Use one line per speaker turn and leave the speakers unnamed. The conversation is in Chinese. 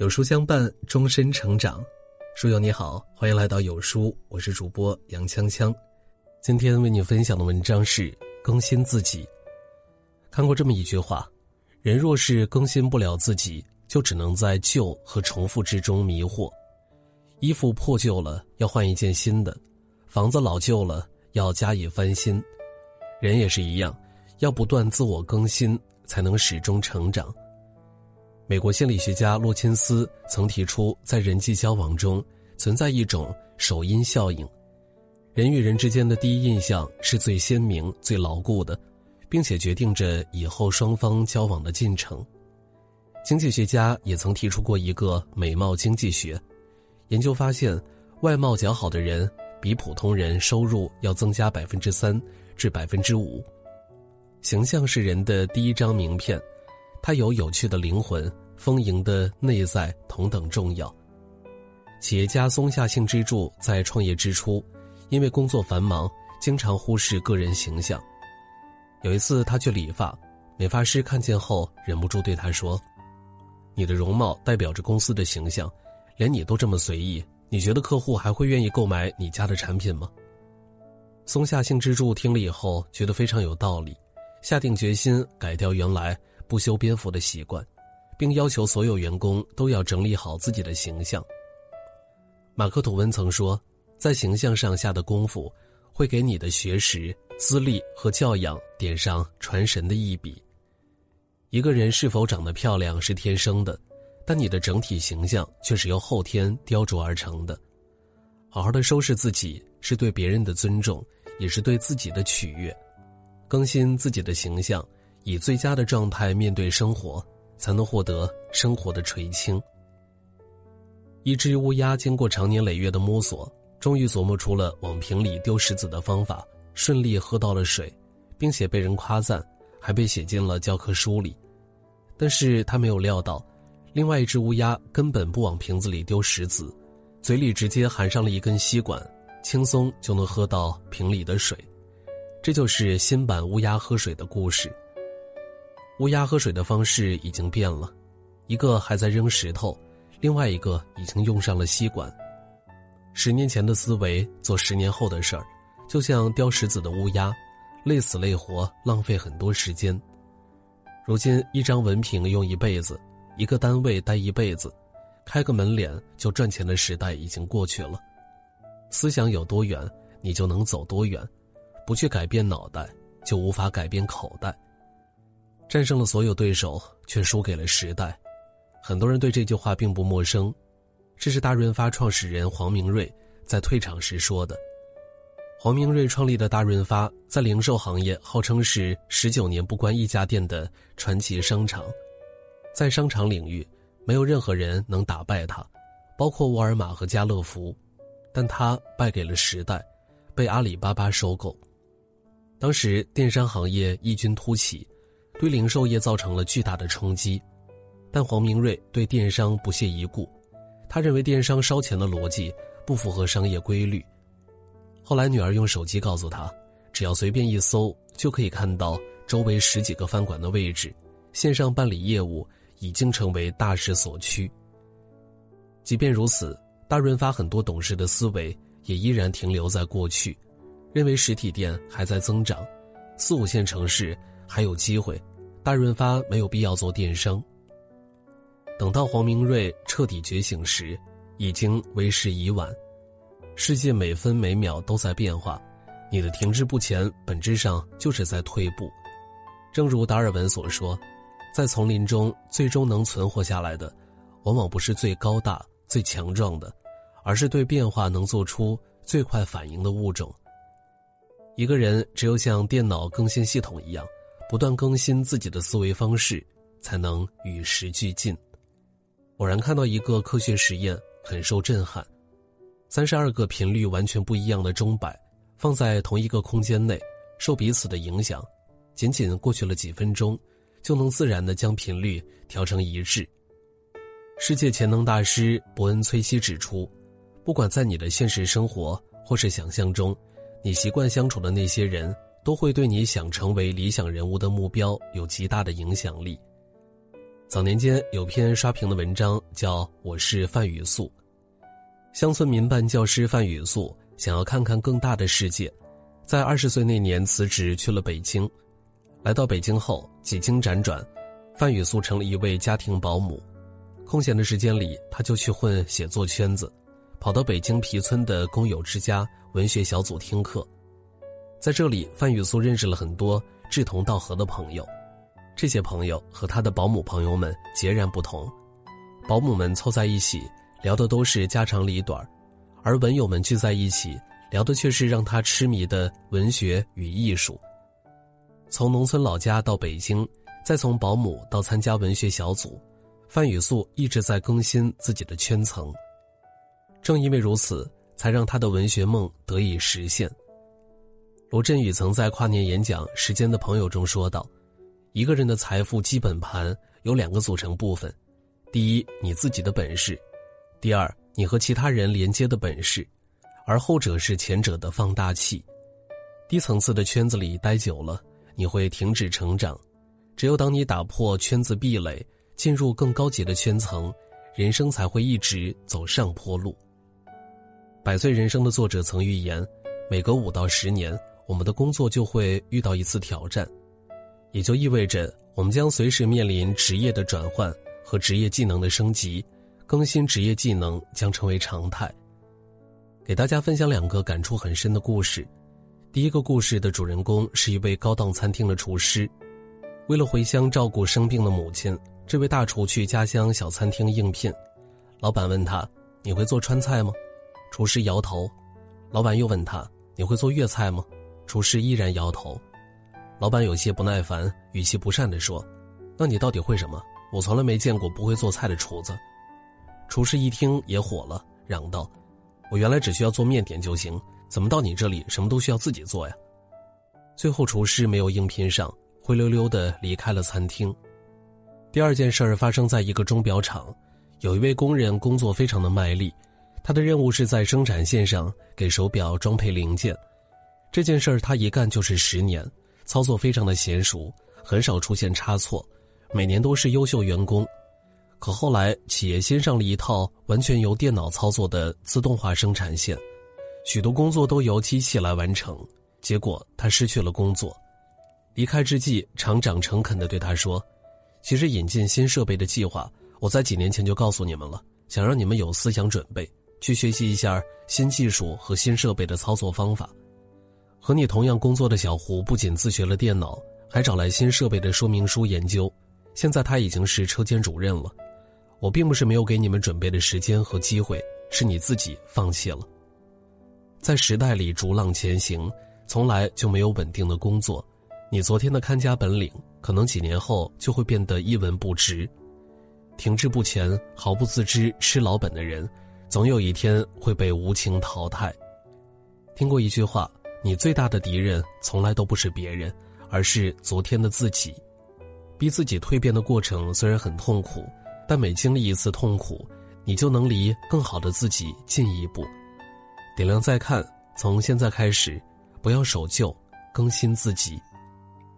有书相伴，终身成长。书友你好，欢迎来到有书，我是主播杨锵锵。今天为你分享的文章是更新自己。看过这么一句话：人若是更新不了自己，就只能在旧和重复之中迷惑。衣服破旧了，要换一件新的；房子老旧了，要加以翻新。人也是一样，要不断自我更新，才能始终成长。美国心理学家洛钦斯曾提出，在人际交往中存在一种首因效应，人与人之间的第一印象是最鲜明、最牢固的，并且决定着以后双方交往的进程。经济学家也曾提出过一个美貌经济学，研究发现，外貌较好的人比普通人收入要增加百分之三至百分之五。形象是人的第一张名片。他有有趣的灵魂、丰盈的内在同等重要。企业家松下幸之助在创业之初，因为工作繁忙，经常忽视个人形象。有一次，他去理发，美发师看见后忍不住对他说：“你的容貌代表着公司的形象，连你都这么随意，你觉得客户还会愿意购买你家的产品吗？”松下幸之助听了以后，觉得非常有道理，下定决心改掉原来。不修边幅的习惯，并要求所有员工都要整理好自己的形象。马克·吐温曾说：“在形象上下的功夫，会给你的学识、资历和教养点上传神的一笔。”一个人是否长得漂亮是天生的，但你的整体形象却是由后天雕琢而成的。好好的收拾自己，是对别人的尊重，也是对自己的取悦。更新自己的形象。以最佳的状态面对生活，才能获得生活的垂青。一只乌鸦经过长年累月的摸索，终于琢磨出了往瓶里丢石子的方法，顺利喝到了水，并且被人夸赞，还被写进了教科书里。但是他没有料到，另外一只乌鸦根本不往瓶子里丢石子，嘴里直接含上了一根吸管，轻松就能喝到瓶里的水。这就是新版乌鸦喝水的故事。乌鸦喝水的方式已经变了，一个还在扔石头，另外一个已经用上了吸管。十年前的思维做十年后的事儿，就像叼石子的乌鸦，累死累活，浪费很多时间。如今一张文凭用一辈子，一个单位待一辈子，开个门脸就赚钱的时代已经过去了。思想有多远，你就能走多远；不去改变脑袋，就无法改变口袋。战胜了所有对手，却输给了时代。很多人对这句话并不陌生，这是大润发创始人黄明瑞在退场时说的。黄明瑞创立的大润发，在零售行业号称是十九年不关一家店的传奇商场，在商场领域，没有任何人能打败他，包括沃尔玛和家乐福，但他败给了时代，被阿里巴巴收购。当时电商行业异军突起。对零售业造成了巨大的冲击，但黄明瑞对电商不屑一顾，他认为电商烧钱的逻辑不符合商业规律。后来女儿用手机告诉他，只要随便一搜就可以看到周围十几个饭馆的位置，线上办理业务已经成为大势所趋。即便如此，大润发很多董事的思维也依然停留在过去，认为实体店还在增长，四五线城市还有机会。大润发没有必要做电商。等到黄明瑞彻底觉醒时，已经为时已晚。世界每分每秒都在变化，你的停滞不前，本质上就是在退步。正如达尔文所说，在丛林中最终能存活下来的，往往不是最高大、最强壮的，而是对变化能做出最快反应的物种。一个人只有像电脑更新系统一样。不断更新自己的思维方式，才能与时俱进。偶然看到一个科学实验，很受震撼：三十二个频率完全不一样的钟摆，放在同一个空间内，受彼此的影响，仅仅过去了几分钟，就能自然的将频率调成一致。世界潜能大师伯恩·崔西指出，不管在你的现实生活或是想象中，你习惯相处的那些人。都会对你想成为理想人物的目标有极大的影响力。早年间有篇刷屏的文章叫《我是范雨素》，乡村民办教师范雨素想要看看更大的世界，在二十岁那年辞职去了北京。来到北京后，几经辗转，范雨素成了一位家庭保姆。空闲的时间里，他就去混写作圈子，跑到北京皮村的工友之家文学小组听课。在这里，范雨素认识了很多志同道合的朋友。这些朋友和他的保姆朋友们截然不同，保姆们凑在一起聊的都是家长里短而文友们聚在一起聊的却是让他痴迷的文学与艺术。从农村老家到北京，再从保姆到参加文学小组，范雨素一直在更新自己的圈层。正因为如此，才让他的文学梦得以实现。罗振宇曾在跨年演讲《时间的朋友》中说道。一个人的财富基本盘有两个组成部分：第一，你自己的本事；第二，你和其他人连接的本事。而后者是前者的放大器。低层次的圈子里待久了，你会停止成长；只有当你打破圈子壁垒，进入更高级的圈层，人生才会一直走上坡路。《百岁人生》的作者曾预言，每隔五到十年，我们的工作就会遇到一次挑战。也就意味着，我们将随时面临职业的转换和职业技能的升级，更新职业技能将成为常态。给大家分享两个感触很深的故事。第一个故事的主人公是一位高档餐厅的厨师，为了回乡照顾生病的母亲，这位大厨去家乡小餐厅应聘。老板问他：“你会做川菜吗？”厨师摇头。老板又问他：“你会做粤菜吗？”厨师依然摇头。老板有些不耐烦，语气不善地说：“那你到底会什么？我从来没见过不会做菜的厨子。”厨师一听也火了，嚷道：“我原来只需要做面点就行，怎么到你这里什么都需要自己做呀？”最后，厨师没有应聘上，灰溜溜的离开了餐厅。第二件事儿发生在一个钟表厂，有一位工人工作非常的卖力，他的任务是在生产线上给手表装配零件。这件事儿他一干就是十年。操作非常的娴熟，很少出现差错，每年都是优秀员工。可后来企业新上了一套完全由电脑操作的自动化生产线，许多工作都由机器来完成，结果他失去了工作。离开之际，厂长诚恳地对他说：“其实引进新设备的计划，我在几年前就告诉你们了，想让你们有思想准备，去学习一下新技术和新设备的操作方法。”和你同样工作的小胡不仅自学了电脑，还找来新设备的说明书研究。现在他已经是车间主任了。我并不是没有给你们准备的时间和机会，是你自己放弃了。在时代里逐浪前行，从来就没有稳定的工作。你昨天的看家本领，可能几年后就会变得一文不值。停滞不前、毫不自知吃老本的人，总有一天会被无情淘汰。听过一句话。你最大的敌人从来都不是别人，而是昨天的自己。逼自己蜕变的过程虽然很痛苦，但每经历一次痛苦，你就能离更好的自己近一步。点亮再看，从现在开始，不要守旧，更新自己。